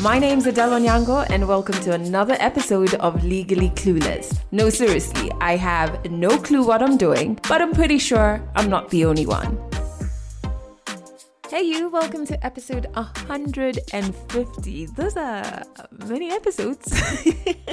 My name's Adelle Onyango, and welcome to another episode of Legally Clueless. No, seriously, I have no clue what I'm doing, but I'm pretty sure I'm not the only one. Hey, you, welcome to episode 150. Those are many episodes.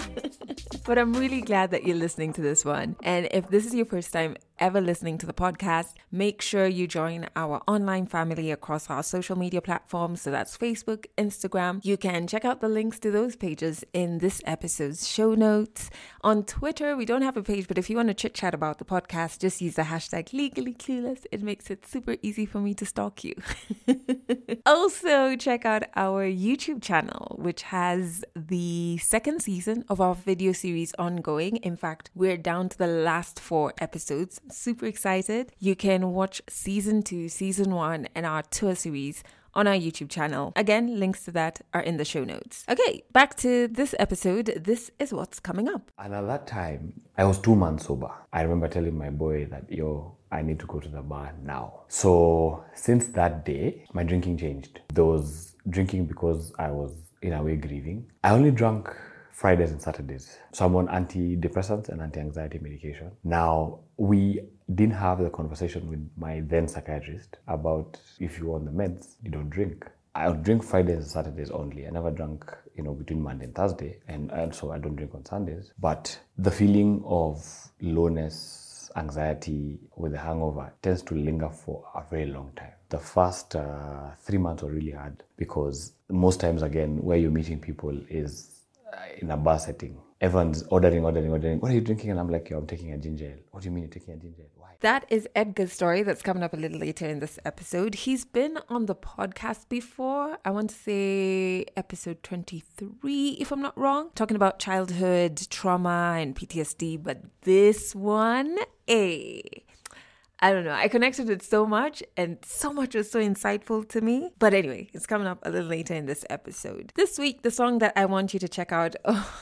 but I'm really glad that you're listening to this one. And if this is your first time ever listening to the podcast, make sure you join our online family across our social media platforms. So that's Facebook, Instagram. You can check out the links to those pages in this episode's show notes. On Twitter, we don't have a page, but if you want to chit chat about the podcast, just use the hashtag legally clueless. It makes it super easy for me to stalk you. also, check out our YouTube channel, which has the second season of our video series ongoing. In fact, we're down to the last four episodes super excited. You can watch season two, season one, and our tour series on our YouTube channel. Again, links to that are in the show notes. Okay, back to this episode. This is what's coming up. And at that time, I was two months sober. I remember telling my boy that, yo, I need to go to the bar now. So since that day, my drinking changed. There was drinking because I was in a way grieving. I only drank Fridays and Saturdays. So I'm on antidepressants and anti-anxiety medication. Now we didn't have the conversation with my then psychiatrist about if you're on the meds, you don't drink. I drink Fridays and Saturdays only. I never drank, you know, between Monday and Thursday, and also I don't drink on Sundays. But the feeling of lowness, anxiety with a hangover tends to linger for a very long time. The first uh, three months were really hard because most times, again, where you're meeting people is in a bar setting. Everyone's ordering, ordering, ordering. What are you drinking? And I'm like, yo, I'm taking a ginger ale. What do you mean you're taking a ginger ale? Why? That is Edgar's story that's coming up a little later in this episode. He's been on the podcast before. I want to say episode 23, if I'm not wrong, talking about childhood trauma and PTSD. But this one, a. I don't know. I connected with so much, and so much was so insightful to me. But anyway, it's coming up a little later in this episode. This week, the song that I want you to check out. Oh,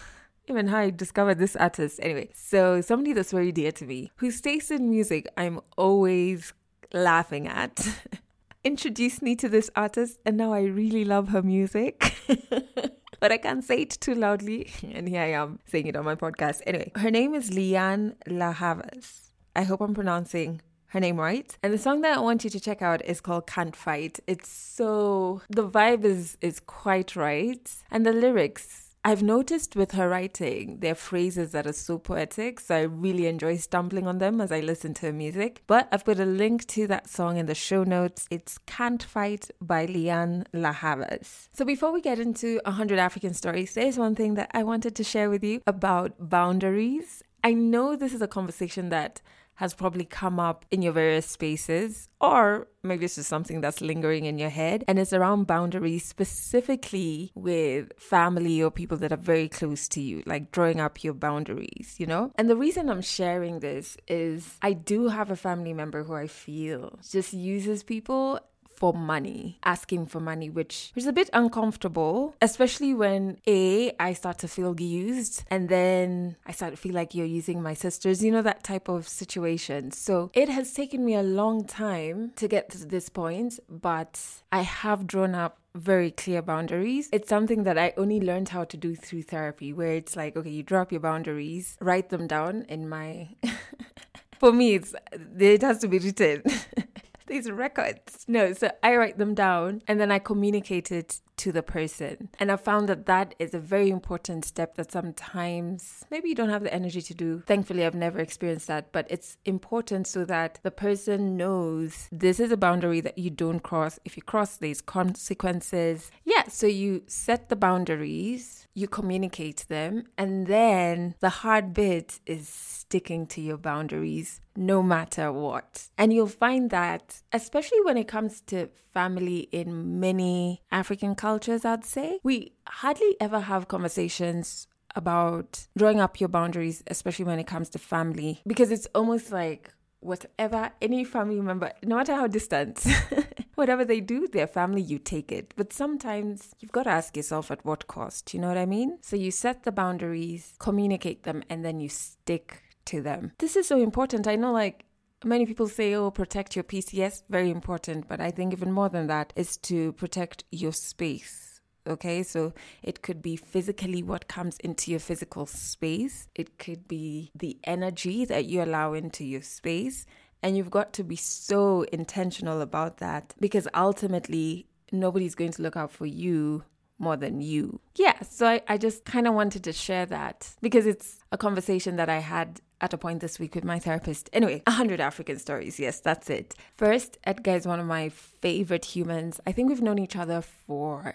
even how I discovered this artist. Anyway, so somebody that's very dear to me, whose taste in music I'm always laughing at. introduced me to this artist, and now I really love her music. but I can't say it too loudly. And here I am saying it on my podcast. Anyway, her name is Lianne La Havas. I hope I'm pronouncing her name right. And the song that I want you to check out is called Can't Fight. It's so the vibe is is quite right. And the lyrics I've noticed with her writing, there are phrases that are so poetic, so I really enjoy stumbling on them as I listen to her music. But I've put a link to that song in the show notes. It's Can't Fight by Lianne La Havas. So before we get into 100 African stories, there's one thing that I wanted to share with you about boundaries. I know this is a conversation that has probably come up in your various spaces, or maybe it's just something that's lingering in your head. And it's around boundaries, specifically with family or people that are very close to you, like drawing up your boundaries, you know? And the reason I'm sharing this is I do have a family member who I feel just uses people for money, asking for money, which, which is a bit uncomfortable, especially when A, I start to feel used, and then I start to feel like you're using my sisters, you know, that type of situation. So it has taken me a long time to get to this point, but I have drawn up very clear boundaries. It's something that I only learned how to do through therapy, where it's like, okay, you drop your boundaries, write them down in my. For me, it's it has to be written. these records. No, so I write them down and then I communicate it to the person. And I found that that is a very important step that sometimes maybe you don't have the energy to do. Thankfully, I've never experienced that, but it's important so that the person knows this is a boundary that you don't cross. If you cross, there's consequences. Yeah, so you set the boundaries, you communicate them, and then the hard bit is sticking to your boundaries no matter what. And you'll find that, especially when it comes to family in many African cultures, I'd say, we hardly ever have conversations about drawing up your boundaries, especially when it comes to family, because it's almost like whatever any family member, no matter how distant, whatever they do, their family, you take it. But sometimes you've got to ask yourself at what cost, you know what I mean? So you set the boundaries, communicate them, and then you stick to them. This is so important. I know, like, many people say, oh, protect your peace. Yes, very important. But I think even more than that is to protect your space Okay, so it could be physically what comes into your physical space, it could be the energy that you allow into your space. And you've got to be so intentional about that because ultimately, nobody's going to look out for you more than you. Yeah, so I, I just kind of wanted to share that because it's a conversation that I had at a point this week with my therapist. Anyway, 100 African stories. Yes, that's it. First, Edgar is one of my favorite humans. I think we've known each other for.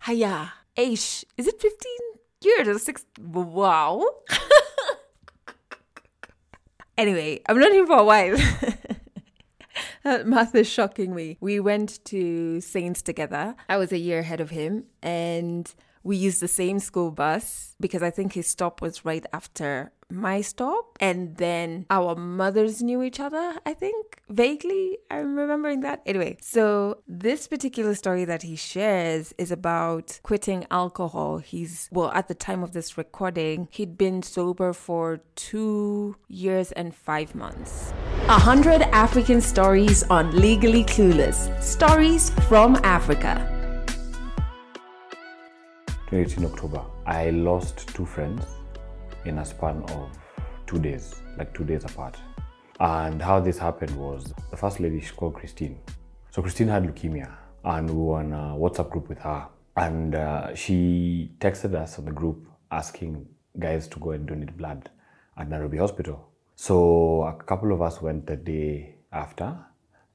Haya. Aish. Is it 15 years or six? Wow. anyway, I've known him for a while. math is shocking me. We went to Saints together. I was a year ahead of him, and we used the same school bus because I think his stop was right after my stop. And then our mothers knew each other, I think, vaguely. I'm remembering that. Anyway, so this particular story that he shares is about quitting alcohol. He's, well, at the time of this recording, he'd been sober for two years and five months. A hundred African stories on Legally Clueless. Stories from Africa. 2018 October, I lost two friends in a span of two days, like two days apart. And how this happened was the first lady, she's called Christine. So Christine had leukemia, and we were in a WhatsApp group with her. And uh, she texted us on the group asking guys to go and donate blood at Nairobi Hospital. So a couple of us went the day after,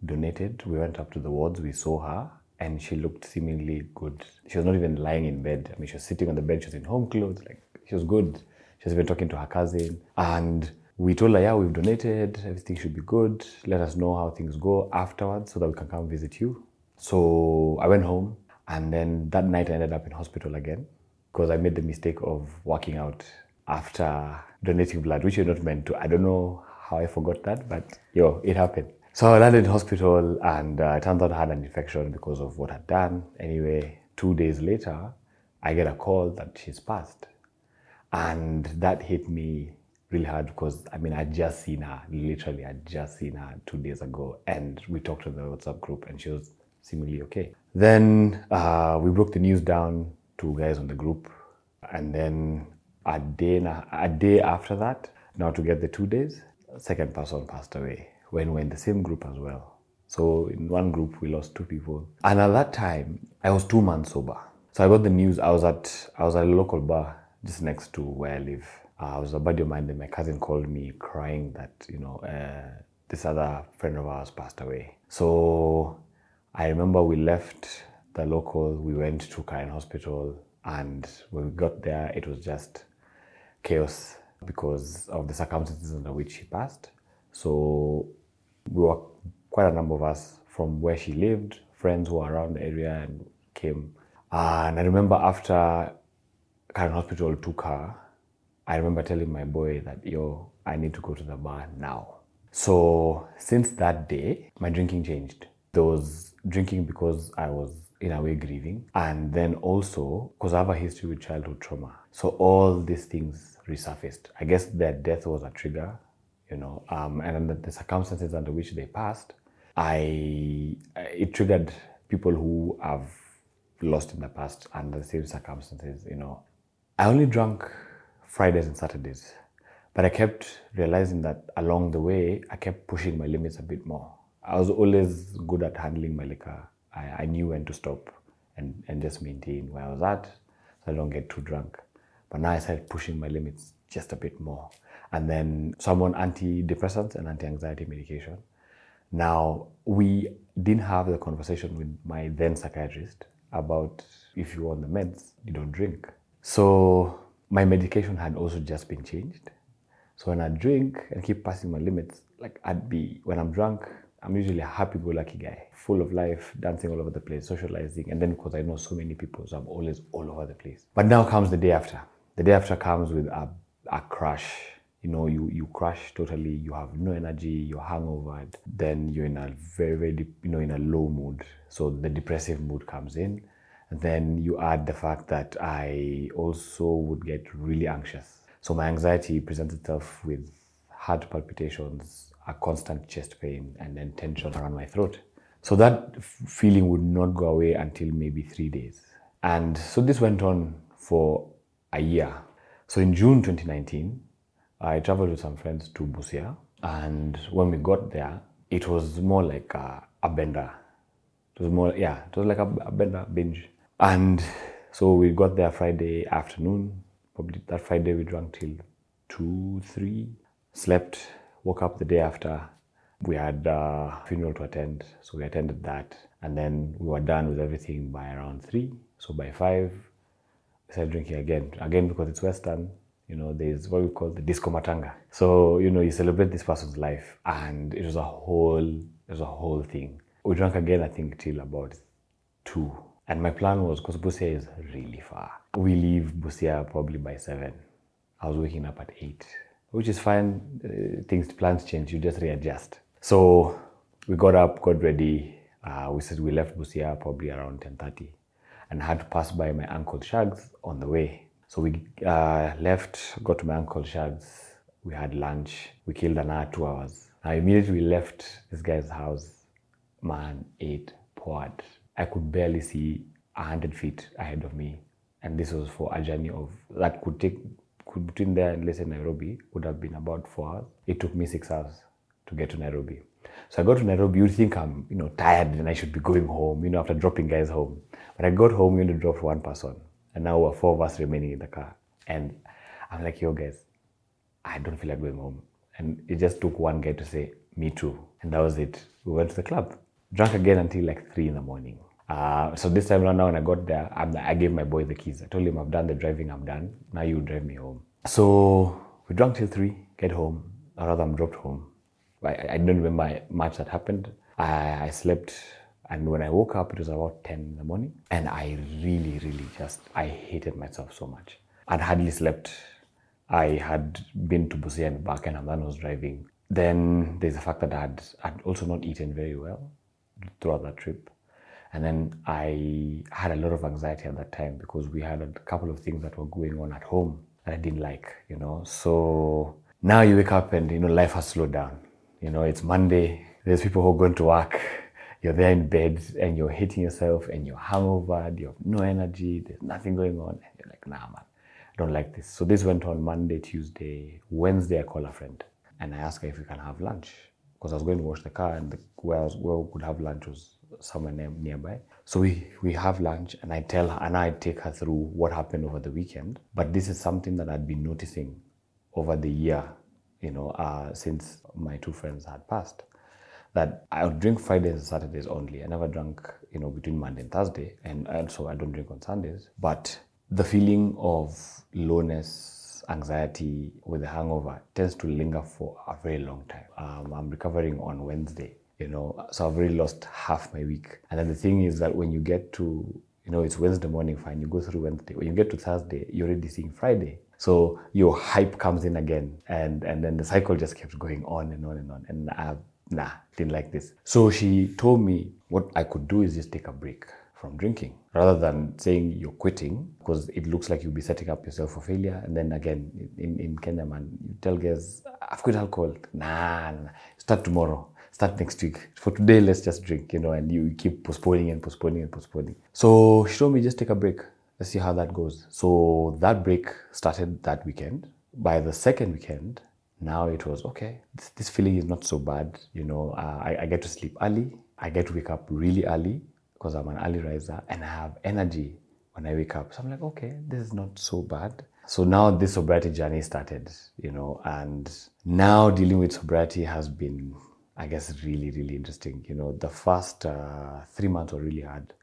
donated. We went up to the wards, we saw her, and she looked seemingly good. She was not even lying in bed. I mean, she was sitting on the bed. She was in home clothes. Like she was good. She was even talking to her cousin, and we told her, "Yeah, we've donated. Everything should be good. Let us know how things go afterwards, so that we can come visit you." So I went home, and then that night I ended up in hospital again because I made the mistake of walking out after donating blood, which you're not meant to. I don't know how I forgot that, but yo, it happened. So I landed in hospital and uh, it turns out I had an infection because of what I'd done. Anyway, two days later, I get a call that she's passed. And that hit me really hard because I mean, I'd just seen her, literally, I'd just seen her two days ago. And we talked to the WhatsApp group and she was seemingly okay. Then uh, we broke the news down to guys on the group. And then a day, a day after that, now to get the two days, second person passed away when we're in the same group as well. So in one group we lost two people. And at that time I was two months sober. So I got the news. I was at I was at a local bar just next to where I live. Uh, I was a buddy of mine. And my cousin called me crying that you know uh, this other friend of ours passed away. So I remember we left the local. We went to Karen Hospital, and when we got there, it was just chaos because of the circumstances under which she passed. So we were quite a number of us from where she lived, friends who were around the area and came. And I remember after Karen Hospital took her, I remember telling my boy that, yo, I need to go to the bar now. So since that day, my drinking changed. There was drinking because I was in a way grieving, and then also because I have a history with childhood trauma. So all these things resurfaced. I guess their death was a trigger you know, um, and the circumstances under which they passed, I it triggered people who have lost in the past under the same circumstances. You know, I only drank Fridays and Saturdays, but I kept realizing that along the way, I kept pushing my limits a bit more. I was always good at handling my liquor. I, I knew when to stop and, and just maintain where I was at so I don't get too drunk. But now I started pushing my limits just a bit more and then someone antidepressants and anti-anxiety medication. Now we didn't have the conversation with my then psychiatrist about if you're on the meds, you don't drink. So my medication had also just been changed. So when I drink and keep passing my limits, like I'd be when I'm drunk, I'm usually a happy-go-lucky guy, full of life, dancing all over the place, socializing, and then because I know so many people, so I'm always all over the place. But now comes the day after. The day after comes with a, a crash you know you you crash totally you have no energy you're hangover then you're in a very very you know in a low mood so the depressive mood comes in then you add the fact that i also would get really anxious so my anxiety presents itself with heart palpitations a constant chest pain and then tension around my throat So that feeling would not go away until maybe three days. And so this went on for a year. So in June 2019, I traveled with some friends to Busia. And when we got there, it was more like a, a bender. It was more, yeah, it was like a, a bender binge. And so we got there Friday afternoon. Probably that Friday we drank till two, three. Slept, woke up the day after. We had a funeral to attend, so we attended that. And then we were done with everything by around three. So by five, we started drinking again. Again, because it's Western, you know, there's what we call the disco matanga. So, you know, you celebrate this person's life. And it was a whole, it was a whole thing. We drank again, I think, till about two. And my plan was, because Busia is really far. We leave Busia probably by seven. I was waking up at eight, which is fine. Uh, things, plans change, you just readjust. So we got up, got ready. Uh, we said we left Busia probably around 10.30 and had to pass by my uncle Shags on the way. So we uh, left, got to my uncle Shags. We had lunch. We killed another two hours. Now immediately left this guy's house. Man, it poured. I could barely see a hundred feet ahead of me, and this was for a journey of that could take could between there and let's say Nairobi would have been about four hours. It took me six hours to get to Nairobi. So I got to Nairobi. You'd think I'm you know tired and I should be going home. You know after dropping guys home, but I got home. We only dropped one person, and now we're four of us remaining in the car. And I'm like, yo guys, I don't feel like going home. And it just took one guy to say, me too. And that was it. We went to the club. Drank again until like three in the morning. Uh, so this time around, now when I got there, I gave my boy the keys. I told him I've done the driving, I'm done. Now you drive me home. So we drank till three, get home, or rather I'm dropped home. I, I don't remember much that happened. I, I slept, and when I woke up, it was about 10 in the morning. And I really, really just, I hated myself so much. I'd hardly slept. I had been to Busia and back, and Hamdan was driving. Then there's the fact that I had, I'd also not eaten very well throughout that trip. And then I had a lot of anxiety at that time because we had a couple of things that were going on at home that I didn't like, you know. So now you wake up and, you know, life has slowed down. You know, it's Monday, there's people who are going to work, you're there in bed and you're hating yourself and you're hungover, you have no energy, there's nothing going on. And you're like, nah, man, I don't like this. So this went on Monday, Tuesday, Wednesday, I call a friend and I asked her if we can have lunch because I was going to wash the car and the, where, was, where we could have lunch was somewhere near, nearby. So we, we have lunch and I tell her and I take her through what happened over the weekend. But this is something that I'd been noticing over the year, you know, uh, since my two friends had passed. That I would drink Fridays and Saturdays only. I never drank, you know, between Monday and Thursday. And also I don't drink on Sundays. But the feeling of lowness, anxiety with a hangover tends to linger for a very long time. Um, I'm recovering on Wednesday you know so i've already lost half my week. And then the thing is that when you get to you know it's wednesday morning fine you go through wednesday. When you get to thursday you're already seeing friday. So your hype comes in again. And and then the cycle just kept going on and on and on. And i nah didn't like this. So she told me what i could do is just take a break from drinking rather than saying you're quitting because it looks like you'll be setting up yourself for failure. And then again in, in kenya man you tell guys i've quit alcohol. Nah, nah. Start tomorrow start next week. For today, let's just drink, you know, and you keep postponing and postponing and postponing. So she told me just take a break. Let's see how that goes. So that break started that weekend. By the second weekend, now it was okay. This, this feeling is not so bad. You know, uh, I, I get to sleep early. I get to wake up really early because I'm an early riser and I have energy when I wake up. So I'm like, okay, this is not so bad. So now this sobriety journey started, you know, and now dealing with sobriety has been I guess really, really interesting. You know, the first uh, three months were really hard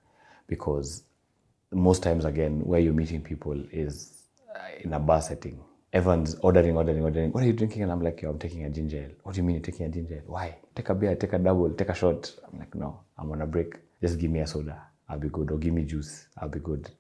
because most times, again, where you're meeting people is uh, in a bar setting. Everyone's ordering, ordering, ordering. What are you drinking? And I'm like, Yo, I'm taking a ginger ale. What do you mean you're taking a ginger ale? Why? Take a beer, take a double, take a shot. I'm like, no, I'm on a break. Just give me a soda. I'll be good. Or give me juice. I'll be good.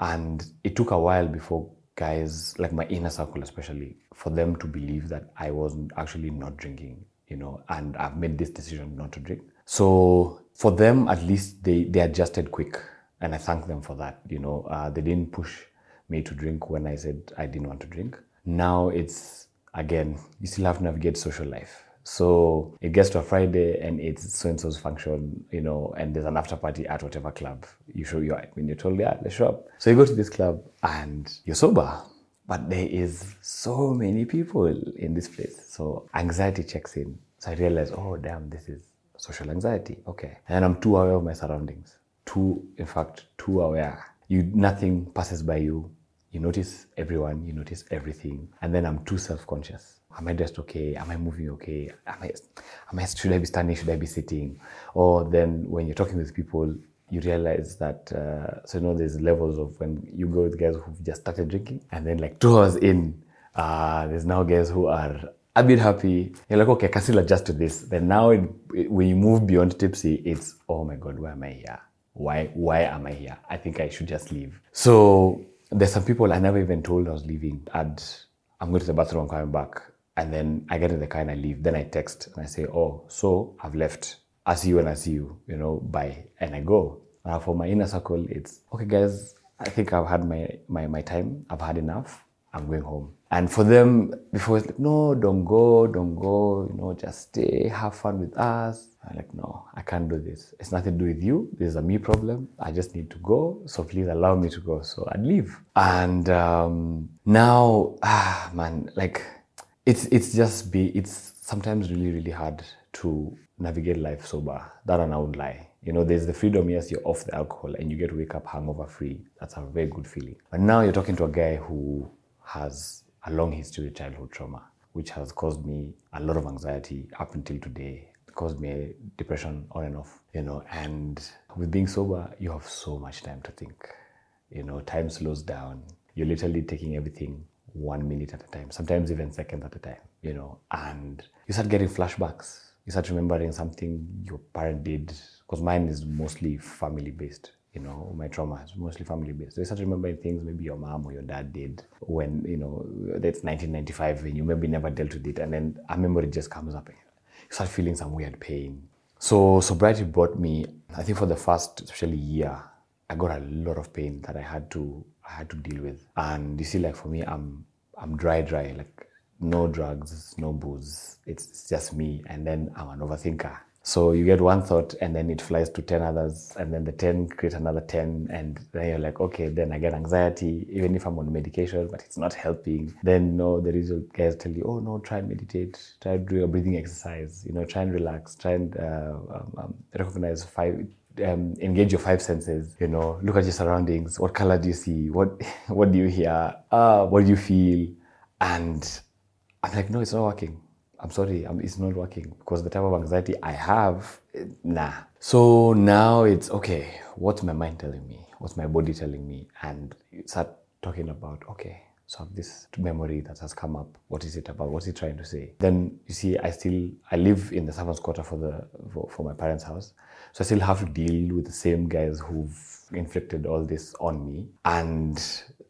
And it took a while before guys, like my inner circle especially, for them to believe that I wasn't actually not drinking you know, and I've made this decision not to drink. So for them, at least they, they adjusted quick. And I thank them for that. You know, uh, they didn't push me to drink when I said I didn't want to drink. Now it's, again, you still have to navigate social life. So it gets to a Friday and it's so and so's function, you know, and there's an after party at whatever club. You show you when you're told, yeah, let's show up. So you go to this club and you're sober. But there is so many people in this place. So anxiety checks in. So I realize, oh damn, this is social anxiety. Okay. And I'm too aware of my surroundings. Too, in fact, too aware. You nothing passes by you. You notice everyone, you notice everything. And then I'm too self-conscious. Am I dressed okay? Am I moving okay? Am I, am I should I be standing? Should I be sitting? Or then when you're talking with people, you realize that uh, so you know there's levels of when you go with guys who've just started drinking and then like two hours in uh, there's now guys who are a bit happy. You're like okay I can still adjust to this. Then now it, it, when you move beyond tipsy it's oh my god why am I here? Why why am I here? I think I should just leave. So there's some people I never even told I was leaving. And I'm going to the bathroom I'm coming back. And then I get in the car and I leave. Then I text and I say oh so I've left. I see you and I see you, you know, bye. And I go. Uh, for my inner circle, it's okay, guys, I think I've had my, my, my time. I've had enough. I'm going home. And for them, before it's like, no, don't go, don't go, you know, just stay, have fun with us. I'm like, no, I can't do this. It's nothing to do with you. This is a me problem. I just need to go. So please allow me to go. So I'd leave. And um, now, ah, man, like, it's it's just be it's sometimes really really hard to navigate life sober. That I won't lie. You know, there's the freedom, yes, you're off the alcohol and you get to wake up hangover free. That's a very good feeling. But now you're talking to a guy who has a long history of childhood trauma, which has caused me a lot of anxiety up until today, it caused me depression on and off, you know, and with being sober, you have so much time to think. You know, time slows down. You're literally taking everything one minute at a time, sometimes even seconds at a time, you know, and you start getting flashbacks you start remembering something your parent did, because mine is mostly family based. You know, my trauma is mostly family based. So you start remembering things maybe your mom or your dad did when, you know, that's 1995 and you maybe never dealt with it. And then a memory just comes up. You start feeling some weird pain. So sobriety brought me, I think for the first, especially year, I got a lot of pain that I had to I had to deal with. And you see, like for me, I'm I'm dry, dry. Like no drugs, no booze. It's just me. And then I'm an overthinker. So you get one thought and then it flies to 10 others and then the 10 create another 10 and then you're like, okay, then I get anxiety even if I'm on medication, but it's not helping. Then, no, the result guys tell you, oh no, try and meditate, try to do a breathing exercise, you know, try and relax, try and uh, um, um, recognize five, um, engage your five senses. You know, look at your surroundings. What color do you see? What what do you hear? Uh, what do you feel? And I'm like, no, it's not working. I'm sorry, I'm, it's not working because the type of anxiety I have, eh, nah. So now it's okay. What's my mind telling me? What's my body telling me? And start talking about, okay, so I have this memory that has come up. What is it about? What's it trying to say? Then you see, I still I live in the servants' quarter for the for, for my parents' house, so I still have to deal with the same guys who've inflicted all this on me. And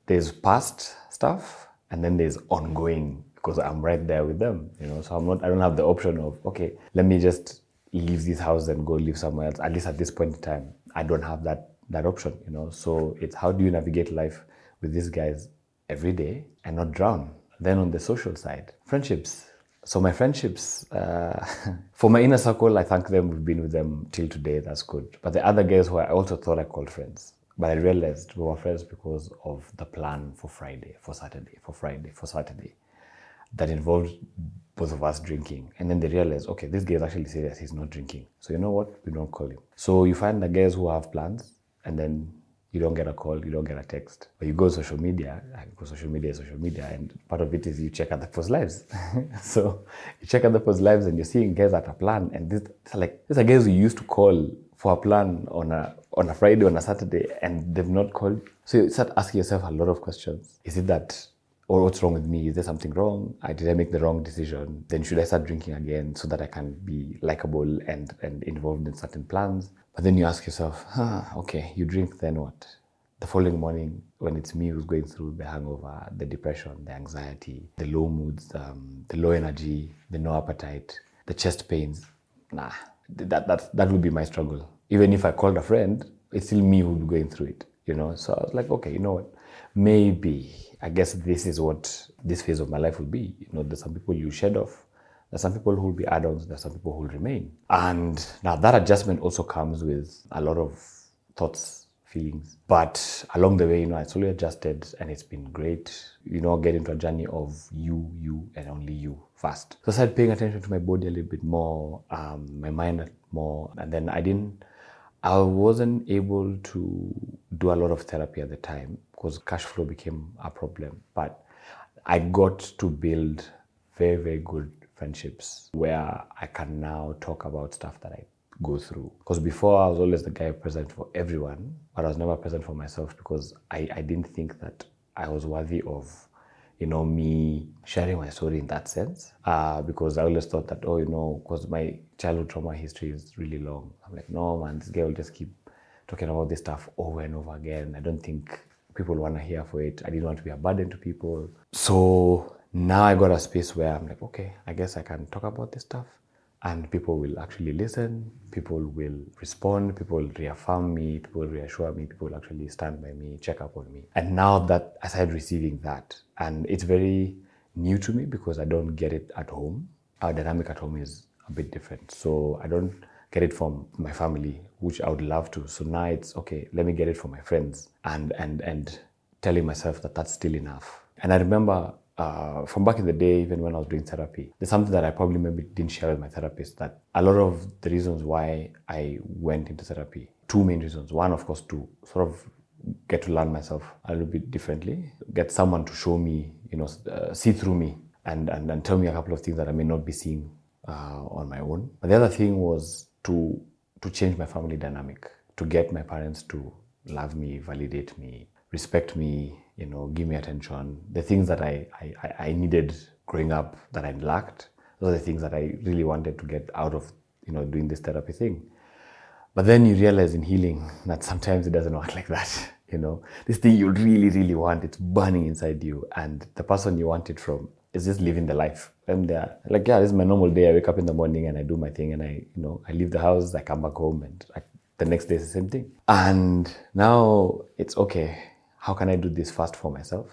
there's past stuff, and then there's ongoing because I'm right there with them, you know. So I'm not, I don't have the option of, okay, let me just leave this house and go live somewhere else. At least at this point in time, I don't have that that option, you know. So it's how do you navigate life with these guys every day and not drown? Then on the social side, friendships. So my friendships, uh, for my inner circle, I thank them. We've been with them till today. That's good. But the other guys who I also thought I called friends, but I realized we were friends because of the plan for Friday, for Saturday, for Friday, for Saturday that involved both of us drinking. And then they realize, okay, this guy is actually serious. He's not drinking. So you know what? We don't call him. So you find the guys who have plans and then you don't get a call, you don't get a text. But you go social media, because social media is social media, and part of it is you check out the post lives. so you check out the post lives and you're seeing guys at a plan. And this like these are guys who used to call for a plan on a on a Friday, on a Saturday, and they've not called. So you start asking yourself a lot of questions. Is it that or what's wrong with me? Is there something wrong? Did I make the wrong decision? Then should I start drinking again so that I can be likable and, and involved in certain plans? But then you ask yourself, huh, okay, you drink, then what? The following morning, when it's me who's going through the hangover, the depression, the anxiety, the low moods, um, the low energy, the no appetite, the chest pains, nah, that, that, that would be my struggle. Even if I called a friend, it's still me who'd be going through it, you know? So I was like, okay, you know what? Maybe I guess this is what this phase of my life will be. You know, there's some people you shed off, There's some people who will be add-ons, there's some people who will remain. And now that adjustment also comes with a lot of thoughts, feelings. But along the way, you know, I slowly adjusted and it's been great, you know, get into a journey of you, you, and only you first. So I started paying attention to my body a little bit more, um, my mind more. And then I didn't, I wasn't able to do a lot of therapy at the time because cash flow became a problem. But I got to build very, very good friendships where I can now talk about stuff that I go through. Because before I was always the guy present for everyone, but I was never present for myself because I, I didn't think that I was worthy of, you know, me sharing my story in that sense. Uh, because I always thought that, oh, you know, because my childhood trauma history is really long. I'm like, no, man, this guy will just keep talking about this stuff over and over again. I don't think people want to hear for it. I didn't want to be a burden to people. So now I got a space where I'm like, okay, I guess I can talk about this stuff and people will actually listen, people will respond, people will reaffirm me, people will reassure me, people will actually stand by me, check up on me. And now that I started receiving that, and it's very new to me because I don't get it at home. Our dynamic at home is a bit different. So I don't get it from my family, which I would love to. So now it's okay, let me get it from my friends and and and telling myself that that's still enough. And I remember uh, from back in the day, even when I was doing therapy, there's something that I probably maybe didn't share with my therapist that a lot of the reasons why I went into therapy, two main reasons. One, of course, to sort of get to learn myself a little bit differently, get someone to show me, you know, uh, see through me and, and, and tell me a couple of things that I may not be seeing uh, on my own. But the other thing was to, to change my family dynamic, to get my parents to love me, validate me, respect me, you know, give me attention. The things that I, I, I needed growing up that I lacked, those are the things that I really wanted to get out of, you know, doing this therapy thing. But then you realize in healing that sometimes it doesn't work like that. You know, this thing you really, really want, it's burning inside you, and the person you want it from is just living the life. And they're like, yeah, this is my normal day. I wake up in the morning and I do my thing, and I, you know, I leave the house, I come back home, and I, the next day is the same thing. And now it's okay how can I do this first for myself?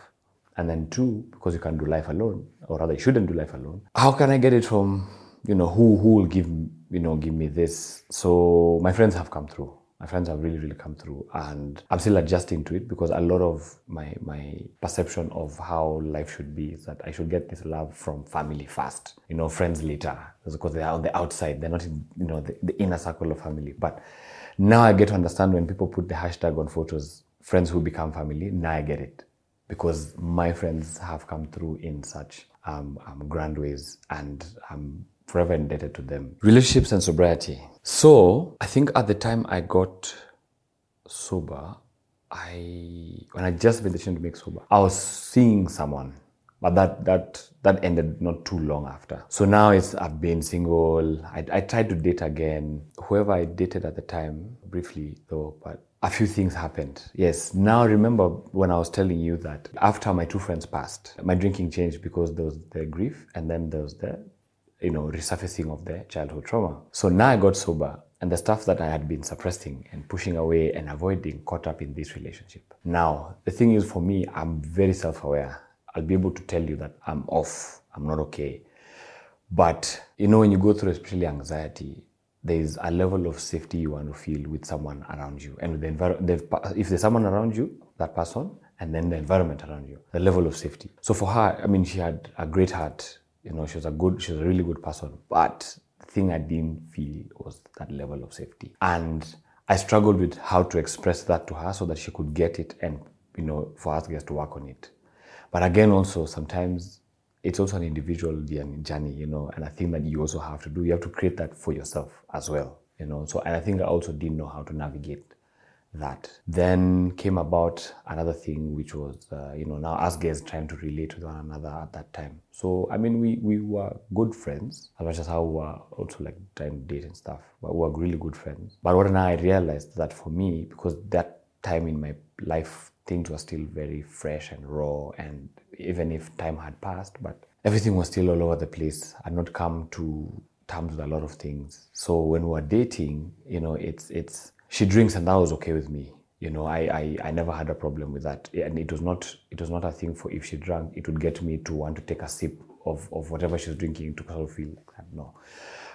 And then two, because you can't do life alone, or rather you shouldn't do life alone. How can I get it from, you know, who who will give you know give me this? So my friends have come through. My friends have really, really come through, and I'm still adjusting to it because a lot of my my perception of how life should be is that I should get this love from family first, you know, friends later, because they are on the outside, they're not in you know the, the inner circle of family. But now I get to understand when people put the hashtag on photos friends who become family, now I get it. Because my friends have come through in such um, um, grand ways and I'm forever indebted to them. Relationships and sobriety. So I think at the time I got sober, I when I just decision to make sober, I was seeing someone, but that that that ended not too long after. So now it's I've been single. I, I tried to date again. Whoever I dated at the time, briefly though, but a few things happened. Yes. Now remember when I was telling you that after my two friends passed, my drinking changed because there was the grief and then there was the, you know, resurfacing of the childhood trauma. So now I got sober and the stuff that I had been suppressing and pushing away and avoiding caught up in this relationship. Now, the thing is for me, I'm very self-aware. I'll be able to tell you that I'm off. I'm not okay. But, you know, when you go through especially anxiety, there's a level of safety you want to feel with someone around you. And the environment if there's someone around you that person and then the environment around you the level of safety. So for her i mean she had a great heart you know she was a good she was a really good person but the thing i didn't feel was that level of safety. And i struggled with how to express that to her so that she could get it and you know for us guys to work on it. But again also sometimes it's also an individual journey, you know, and I think that you also have to do, you have to create that for yourself as well, you know. So, and I think I also didn't know how to navigate that. Then came about another thing, which was, uh, you know, now us guys trying to relate with one another at that time. So, I mean, we, we were good friends, as much as how we were also like trying to date and stuff, but we were really good friends. But what now I realized that for me, because that time in my life, things were still very fresh and raw and even if time had passed, but everything was still all over the place. i'd not come to terms with a lot of things. So when we were dating, you know, it's it's she drinks and that was okay with me. You know, I, I, I never had a problem with that. And it was not it was not a thing for if she drank, it would get me to want to take a sip of, of whatever she was drinking to sort of feel don't know.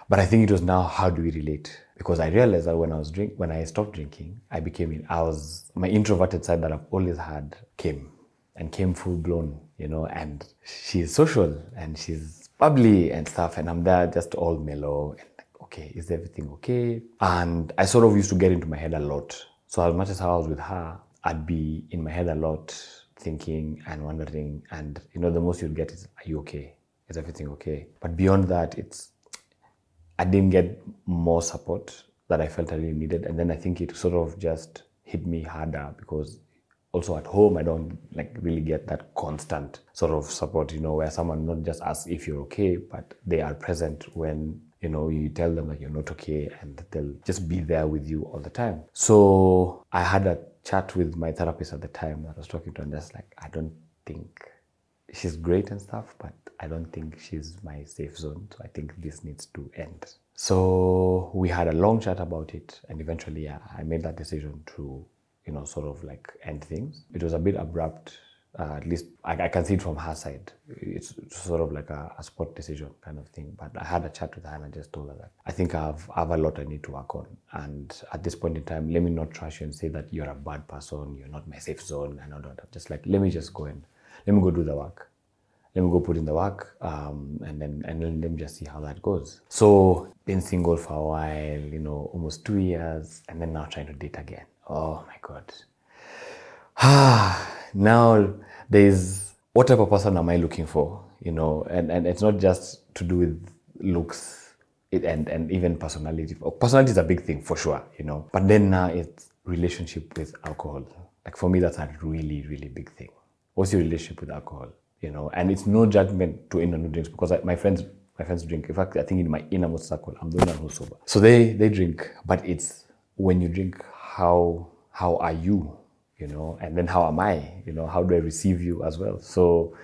But I think it was now how do we relate? Because I realized that when I was drink when I stopped drinking, I became in I was my introverted side that I've always had came and came full blown, you know, and she's social and she's bubbly and stuff, and I'm there just all mellow and like, okay, is everything okay? And I sort of used to get into my head a lot. So as much as I was with her, I'd be in my head a lot, thinking and wondering, and you know, the most you'd get is, are you okay? Is everything okay? But beyond that, it's I didn't get more support that I felt I really needed, and then I think it sort of just hit me harder because also at home i don't like really get that constant sort of support you know where someone not just asks if you're okay but they are present when you know you tell them that you're not okay and they'll just be there with you all the time. So i had a chat with my therapist at the time that i was talking to and just like i don't think she's great and stuff but i don't think she's my safe zone so i think this needs to end so we had a long chat about it and eventually yeah, i made that decision to you know, sort of like end things. It was a bit abrupt. Uh, at least I, I, can see it from her side. It's sort of like a, a spot decision kind of thing. But I had a chat with her and I just told her that I think I have, I have a lot I need to work on. And at this point in time, let me not trash you and say that you're a bad person, you're not my safe zone, and all that. Just like, let me just go and let me go do the work. Let me go put in the work, um, and then and then let me just see how that goes. So been single for a while, you know, almost two years, and then now trying to date again Oh my God. Ah, now there's what type of person am I looking for? You know, and, and it's not just to do with looks it, and, and even personality. Personality is a big thing for sure, you know. But then now it's relationship with alcohol. Like for me, that's a really, really big thing. What's your relationship with alcohol? You know, and it's no judgment to anyone who drinks because I, my friends my friends drink. In fact, I think in my innermost circle, I'm the one who's sober. So they they drink, but it's when you drink how how are you you know and then how am i you know how do i receive you as well so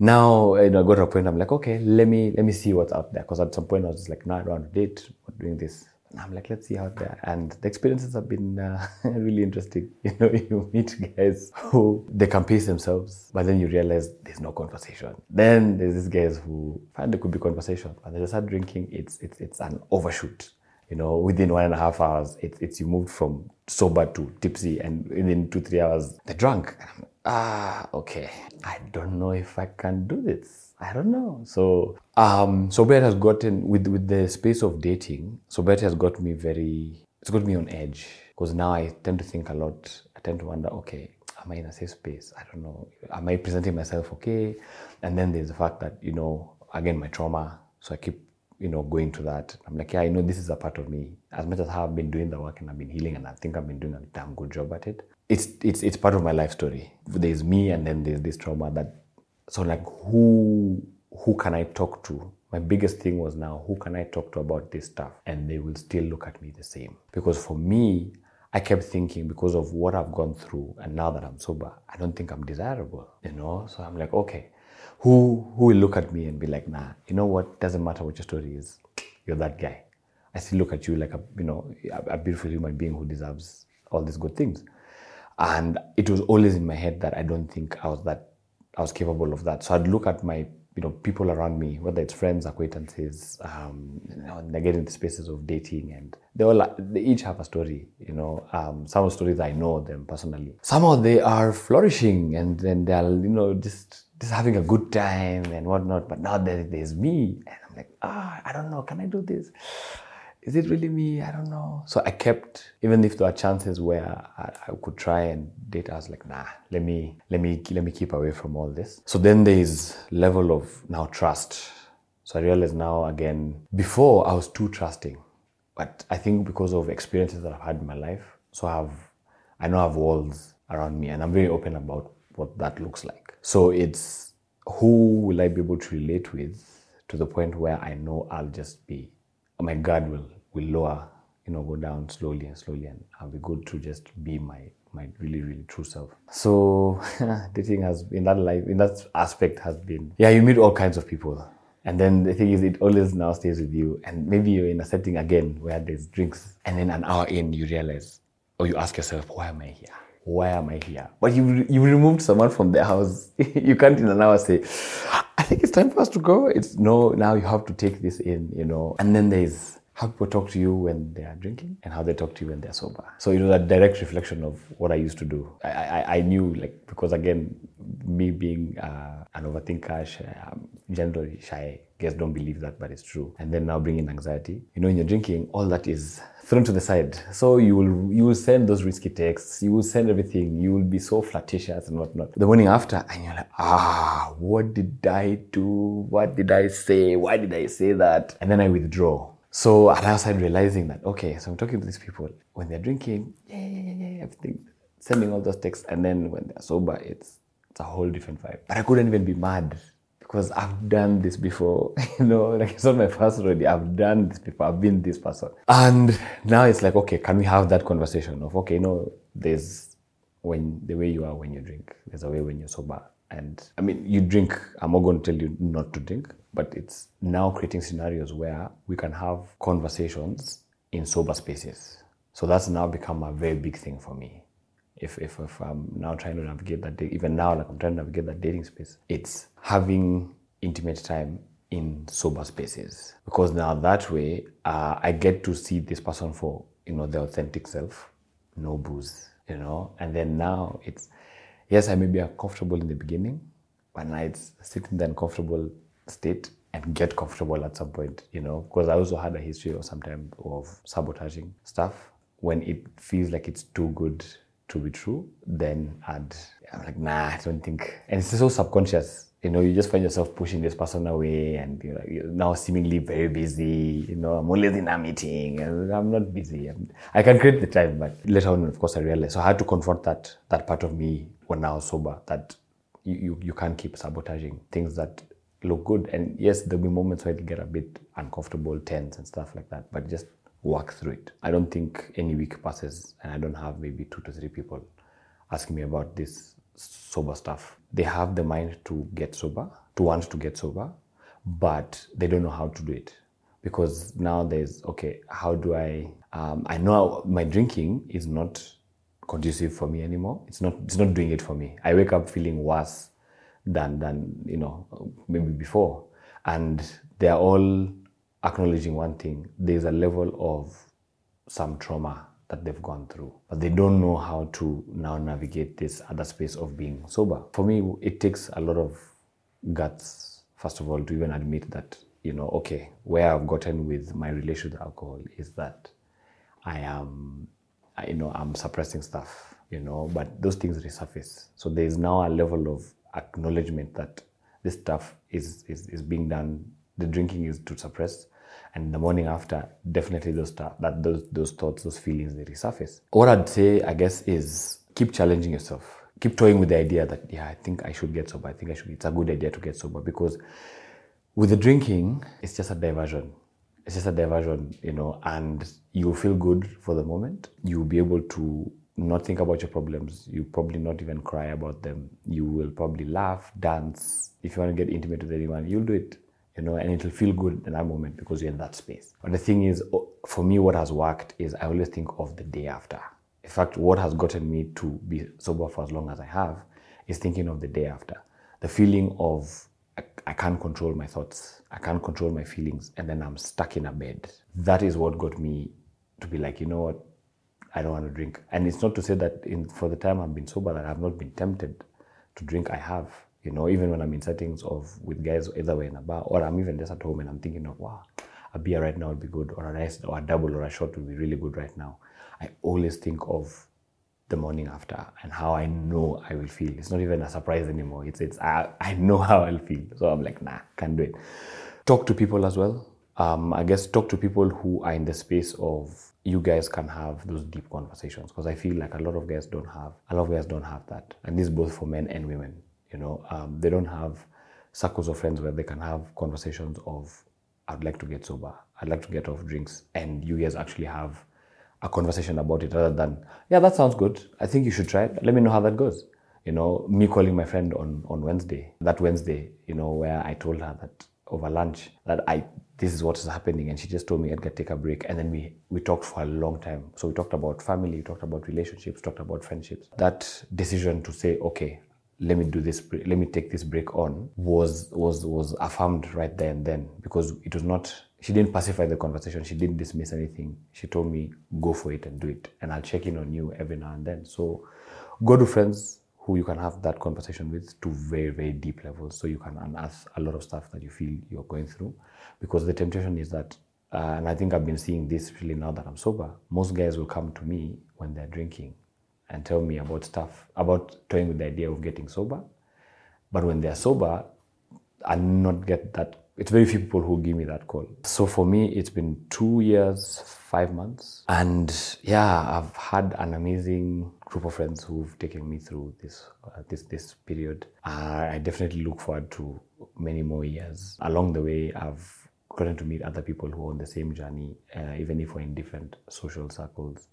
now you know, I got to a point I'm like, okay, let me let me see what's out there. Because at some point I was just like, no, I don't want to date. We're doing this. I'm like, let's see out there. And the experiences have been uh, really interesting. You know, you meet guys who they can pace themselves, but then you realize there's no conversation. Then there's these guys who find there could be conversation, but they just start drinking. It's it's it's an overshoot you know, within one and a half hours, it's, it's you moved from sober to tipsy, and within two, three hours, they're drunk. ah, okay. I don't know if I can do this. I don't know. So, um, sobriety has gotten with with the space of dating. Sobriety has got me very. It's got me on edge because now I tend to think a lot. I tend to wonder, okay, am I in a safe space? I don't know. Am I presenting myself okay? And then there's the fact that you know, again, my trauma. So I keep you know, going to that. I'm like, yeah, I know this is a part of me. As much as I've been doing the work and I've been healing and I think I've been doing a damn good job at it. It's it's it's part of my life story. There's me and then there's this trauma that so like who who can I talk to? My biggest thing was now who can I talk to about this stuff? And they will still look at me the same. Because for me, I kept thinking because of what I've gone through and now that I'm sober, I don't think I'm desirable. You know? So I'm like, okay, who who will look at me and be like, nah, you know what? Doesn't matter what your story is, you're that guy. I still look at you like a you know a, beautiful human being who deserves all these good things. And it was always in my head that I don't think I was that I was capable of that. So I'd look at my you know people around me, whether it's friends, acquaintances, um, you know, they get into spaces of dating, and they all they each have a story. You know, um, some of the stories I know them personally. Some of they are flourishing, and then they're you know just just having a good time and whatnot. But now there, there's me, and I'm like, ah, I don't know, can I do this? Is it really me? I don't know. So I kept, even if there are chances where I, I could try and date, I was like, nah, let me, let me, let me keep away from all this. So then there's level of now trust. So I realized now again, before I was too trusting, but I think because of experiences that I've had in my life, so I have, I know I have walls around me, and I'm very open about what that looks like. So it's who will I be able to relate with to the point where I know I'll just be, oh my guard will, will lower, you know, go down slowly and slowly, and I'll be good to just be my my really really true self. So dating has in that life in that aspect has been yeah you meet all kinds of people. And then the thing is, it always now stays with you. And maybe you're in a setting again where there's drinks, and then an hour in, you realize, or you ask yourself, why am I here? Why am I here? But you you removed someone from their house. you can't in an hour say, I think it's time for us to go. It's no, now you have to take this in, you know. And then there's how people talk to you when they are drinking and how they talk to you when they're sober. So it was a direct reflection of what I used to do. I, I, I knew, like, because again, me being uh, an overthinker, shy, um, generally shy, guess don't believe that, but it's true. And then now bringing anxiety. You know, when you're drinking, all that is thrown to the side. So you will you will send those risky texts, you will send everything, you will be so flirtatious and whatnot. The morning after, and you're like, ah, what did I do? What did I say? Why did I say that? And then I withdraw. So and I started realizing that okay, so I'm talking to these people when they're drinking, yeah, yeah, yeah, yeah, everything, sending all those texts, and then when they're sober, it's it's a whole different vibe. But I couldn't even be mad because I've done this before. you know, like it's not my first already. I've done this before. I've been this person, and now it's like okay, can we have that conversation of okay, no, there's when the way you are when you drink, there's a way when you're sober. And I mean, you drink. I'm not going to tell you not to drink, but it's now creating scenarios where we can have conversations in sober spaces. So that's now become a very big thing for me. If, if, if I'm now trying to navigate that, even now, like I'm trying to navigate that dating space, it's having intimate time in sober spaces. Because now that way, uh, I get to see this person for, you know, the authentic self, no booze, you know, and then now it's, yes, I may be uncomfortable in the beginning, but now it's sitting the uncomfortable state and get comfortable at some point, you know, because I also had a history of sometimes of sabotaging stuff. When it feels like it's too good to be true, then I'd, I'm like, nah, I don't think. And it's so subconscious. You know, you just find yourself pushing this person away and you know, you're now seemingly very busy. You know, I'm always in a meeting and I'm not busy. I'm, I can create the time, but later on, of course, I realized. So I had to confront that, that part of me when I was sober that you, you, you can't keep sabotaging things that look good. And yes, there'll be moments where it'll get a bit uncomfortable, tense, and stuff like that. But just work through it. I don't think any week passes and I don't have maybe two to three people asking me about this sober stuff. They have the mind to get sober, to want to get sober, but they don't know how to do it. Because now there's, okay, how do I, um, I know my drinking is not conducive for me anymore. It's not, it's not doing it for me. I wake up feeling worse than than you know maybe before and they're all acknowledging one thing there's a level of some trauma that they've gone through but they don't know how to now navigate this other space of being sober. For me it takes a lot of guts first of all to even admit that you know okay where i've gotten with my relationship with alcohol is that i am you know i'm suppressing stuff you know but those things resurface. So there's now a level of acknowledgement that this stuff is, is, is being done, the drinking is to suppress. And the morning after, definitely those that those those thoughts, those feelings, they resurface. What I'd say, I guess, is keep challenging yourself. Keep toying with the idea that yeah, I think I should get sober. I think I should. It's a good idea to get sober because with the drinking, it's just a diversion. It's just a diversion, you know, and you'll feel good for the moment. You'll be able to not think about your problems. You probably not even cry about them. You will probably laugh, dance. If you want to get intimate with anyone, you'll do it, you know, and it'll feel good in that moment because you're in that space. But the thing is, for me, what has worked is I always think of the day after. In fact, what has gotten me to be sober for as long as I have is thinking of the day after. The feeling of I, can't control my thoughts, I can't control my feelings, and then I'm stuck in a bed. That is what got me to be like, you know what, I don't want to drink. And it's not to say that in, for the time I've been sober that I've not been tempted to drink. I have, you know, even when I'm in settings of with guys either way in a bar or I'm even just at home and I'm thinking of wow, a beer right now would be good or a nice or a double or a shot would be really good right now. I always think of the morning after and how I know I will feel. It's not even a surprise anymore. It's it's I, I know how I'll feel. So I'm like, nah, can't do it. Talk to people as well. Um, I guess talk to people who are in the space of you guys can have those deep conversations because I feel like a lot of guys don't have a lot of guys don't have that, and this is both for men and women. You know, um, they don't have circles of friends where they can have conversations of I'd like to get sober, I'd like to get off drinks, and you guys actually have a conversation about it rather than yeah that sounds good. I think you should try it. Let me know how that goes. You know, me calling my friend on on Wednesday, that Wednesday, you know, where I told her that over lunch that I this is what is happening. And she just told me, Edgar, take a break. And then we, we talked for a long time. So we talked about family, we talked about relationships, talked about friendships. That decision to say, okay, let me do this let me take this break on was was was affirmed right there and then because it was not she didn't pacify the conversation. She didn't dismiss anything. She told me go for it and do it. And i'll check in on you every now and then. So go to friends who you can have that conversation with to very very deep levels so you can unearth a lot of stuff that you feel you're going through. Because the temptation is that uh, and i think i've been seeing this really now that i'm sober most guys will come to me when they're drinking and tell me about stuff, about toying with the idea of getting sober. But when they're sober, I not get that. It's very few people who give me that call. So for me, it's been two years, five months. And yeah, I've had an amazing group of friends who've taken me through this uh, this this period. Uh, I definitely look forward to many more years. Along the way, I've gotten to meet other people who are on the same journey, uh, even if we're in different social circles.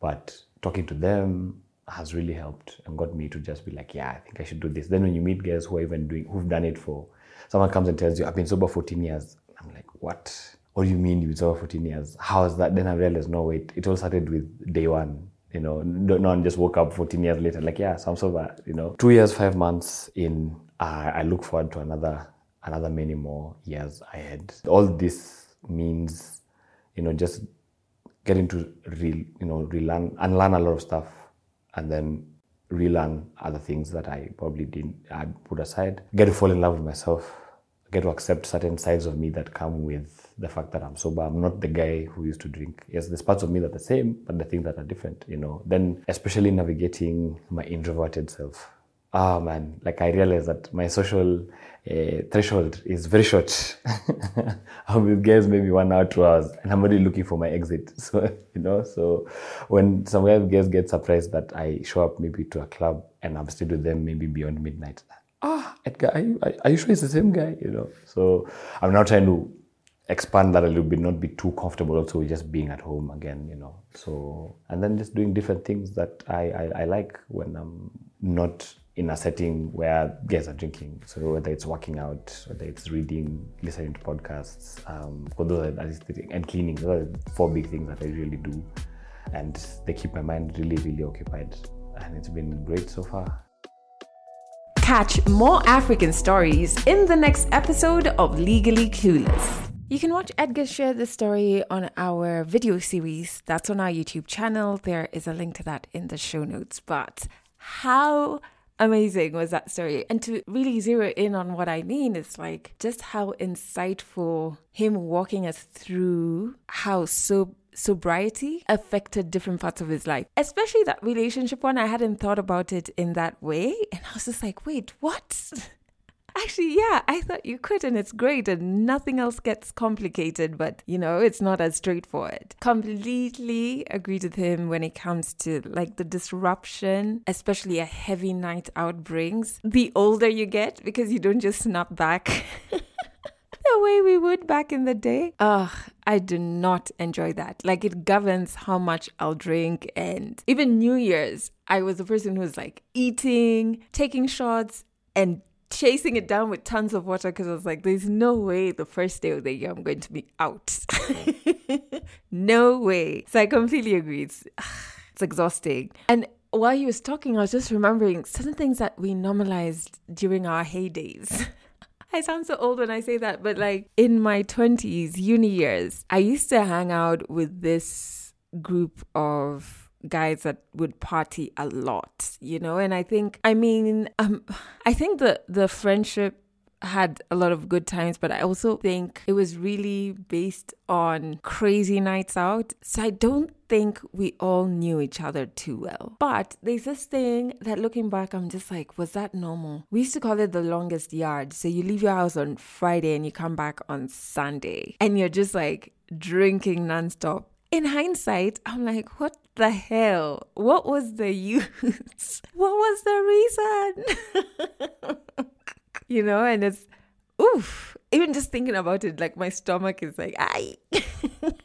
But talking to them has really helped and got me to just be like, yeah, I think I should do this. Then when you meet guys who are even doing, who've done it for, someone comes and tells you, I've been sober 14 years. I'm like, what? What do you mean you've been sober 14 years? How is that? Then I realized, no, wait, it all started with day one. You know, no one just woke up 14 years later, like, yeah, so I'm sober, you know. Two years, five months in, uh, I look forward to another, another many more years ahead. All this means, you know, just getting to re, you know relearn unlearn a lot of stuff and then relearn other things that I probably didn't I put aside. Get to fall in love with myself. Get to accept certain sides of me that come with the fact that I'm sober. I'm not the guy who used to drink. Yes, there's parts of me that are the same, but the things that are different, you know. Then especially navigating my introverted self. Ah oh, man, like I realized that my social uh, threshold is very short. I'm with guys maybe one hour, two hours, and I'm already looking for my exit. So you know, so when some guys get surprised that I show up maybe to a club and I'm still with them maybe beyond midnight. Ah, Edgar, are you, are you sure it's the same guy? You know, so I'm now trying to expand that a little bit, not be too comfortable also with just being at home again, you know. So and then just doing different things that I, I, I like when I'm not in a setting where guys are drinking. So whether it's working out, whether it's reading, listening to podcasts, um, those are, and cleaning. Those are four big things that I really do, and they keep my mind really, really occupied. And it's been great so far. Catch more African stories in the next episode of Legally Clueless. You can watch Edgar share this story on our video series. That's on our YouTube channel. There is a link to that in the show notes. But how amazing was that story. And to really zero in on what I mean, it's like just how insightful him walking us through how so sobriety affected different parts of his life, especially that relationship one. I hadn't thought about it in that way. And I was just like, wait, what? Actually, yeah, I thought you could, and it's great, and nothing else gets complicated, but you know, it's not as straightforward. Completely agreed with him when it comes to like the disruption, especially a heavy night out brings. The older you get, because you don't just snap back. the way we would back in the day. Ugh, I do not enjoy that. Like it governs how much I'll drink. And even New Year's, I was the person who was like eating, taking shots, and chasing it down with tons of water because I was like, there's no way the first day of the year I'm going to be out. no way. So I completely agree. It's, it's exhausting. And while he was talking, I was just remembering certain things that we normalized during our heydays. I sound so old when I say that, but like in my 20s, uni years, I used to hang out with this group of guys that would party a lot, you know? And I think, I mean, um, I think the, the friendship had a lot of good times, but I also think it was really based on crazy nights out. So I don't think we all knew each other too well. But there's this thing that looking back, I'm just like, was that normal? We used to call it the longest yard. So you leave your house on Friday and you come back on Sunday, and you're just like drinking nonstop in hindsight, I'm like, what the hell? What was the use? What was the reason? you know, and it's oof. Even just thinking about it, like my stomach is like, I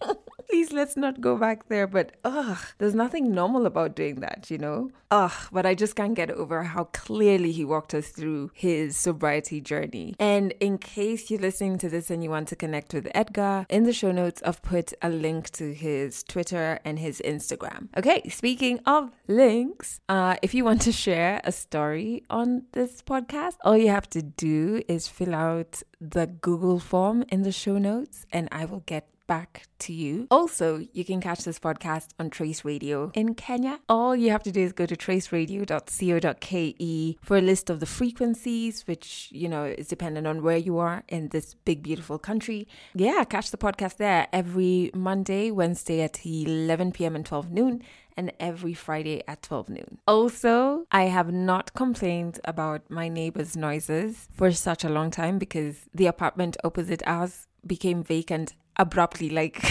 please let's not go back there. But ugh, there's nothing normal about doing that, you know? Ugh, but I just can't get over how clearly he walked us through his sobriety journey. And in case you're listening to this and you want to connect with Edgar, in the show notes, I've put a link to his Twitter and his Instagram. Okay, speaking of links, uh, if you want to share a story on this podcast, all you have to do is fill out the Google form in the show notes and I will get back to you. Also, you can catch this podcast on Trace Radio in Kenya. All you have to do is go to traceradio.co.ke for a list of the frequencies, which, you know, is dependent on where you are in this big, beautiful country. Yeah, catch the podcast there every Monday, Wednesday at 11 p.m. and 12 noon and every Friday at 12 noon. Also, I have not complained about my neighbor's noises for such a long time because the apartment opposite ours became vacant abruptly. Like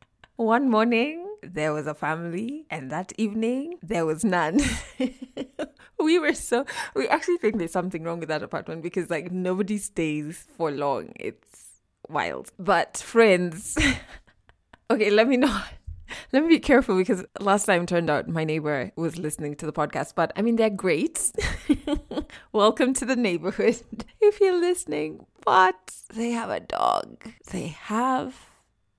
one morning, there was a family, and that evening, there was none. we were so, we actually think there's something wrong with that apartment because, like, nobody stays for long. It's wild. But, friends, okay, let me know let me be careful because last time turned out my neighbor was listening to the podcast. But I mean, they're great. Welcome to the neighborhood if you're listening. But they have a dog. They have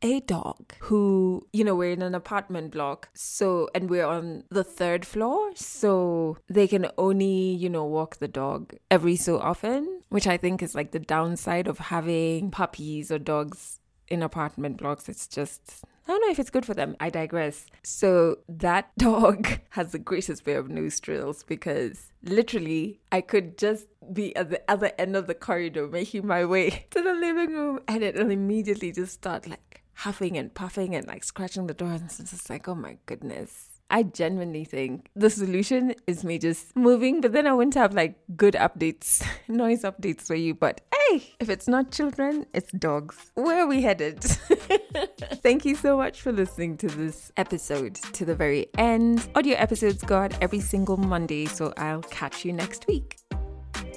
a dog who, you know, we're in an apartment block. So, and we're on the third floor. So they can only, you know, walk the dog every so often, which I think is like the downside of having puppies or dogs in apartment blocks. It's just I don't know if it's good for them. I digress. So that dog has the greatest pair of nostrils because literally I could just be at the other end of the corridor making my way to the living room and it'll immediately just start like huffing and puffing and like scratching the door and it's just like, oh my goodness I genuinely think the solution is me just moving, but then I wouldn't have like good updates, noise updates for you. But hey, if it's not children, it's dogs. Where are we headed? Thank you so much for listening to this episode to the very end. Audio episodes go out every single Monday, so I'll catch you next week.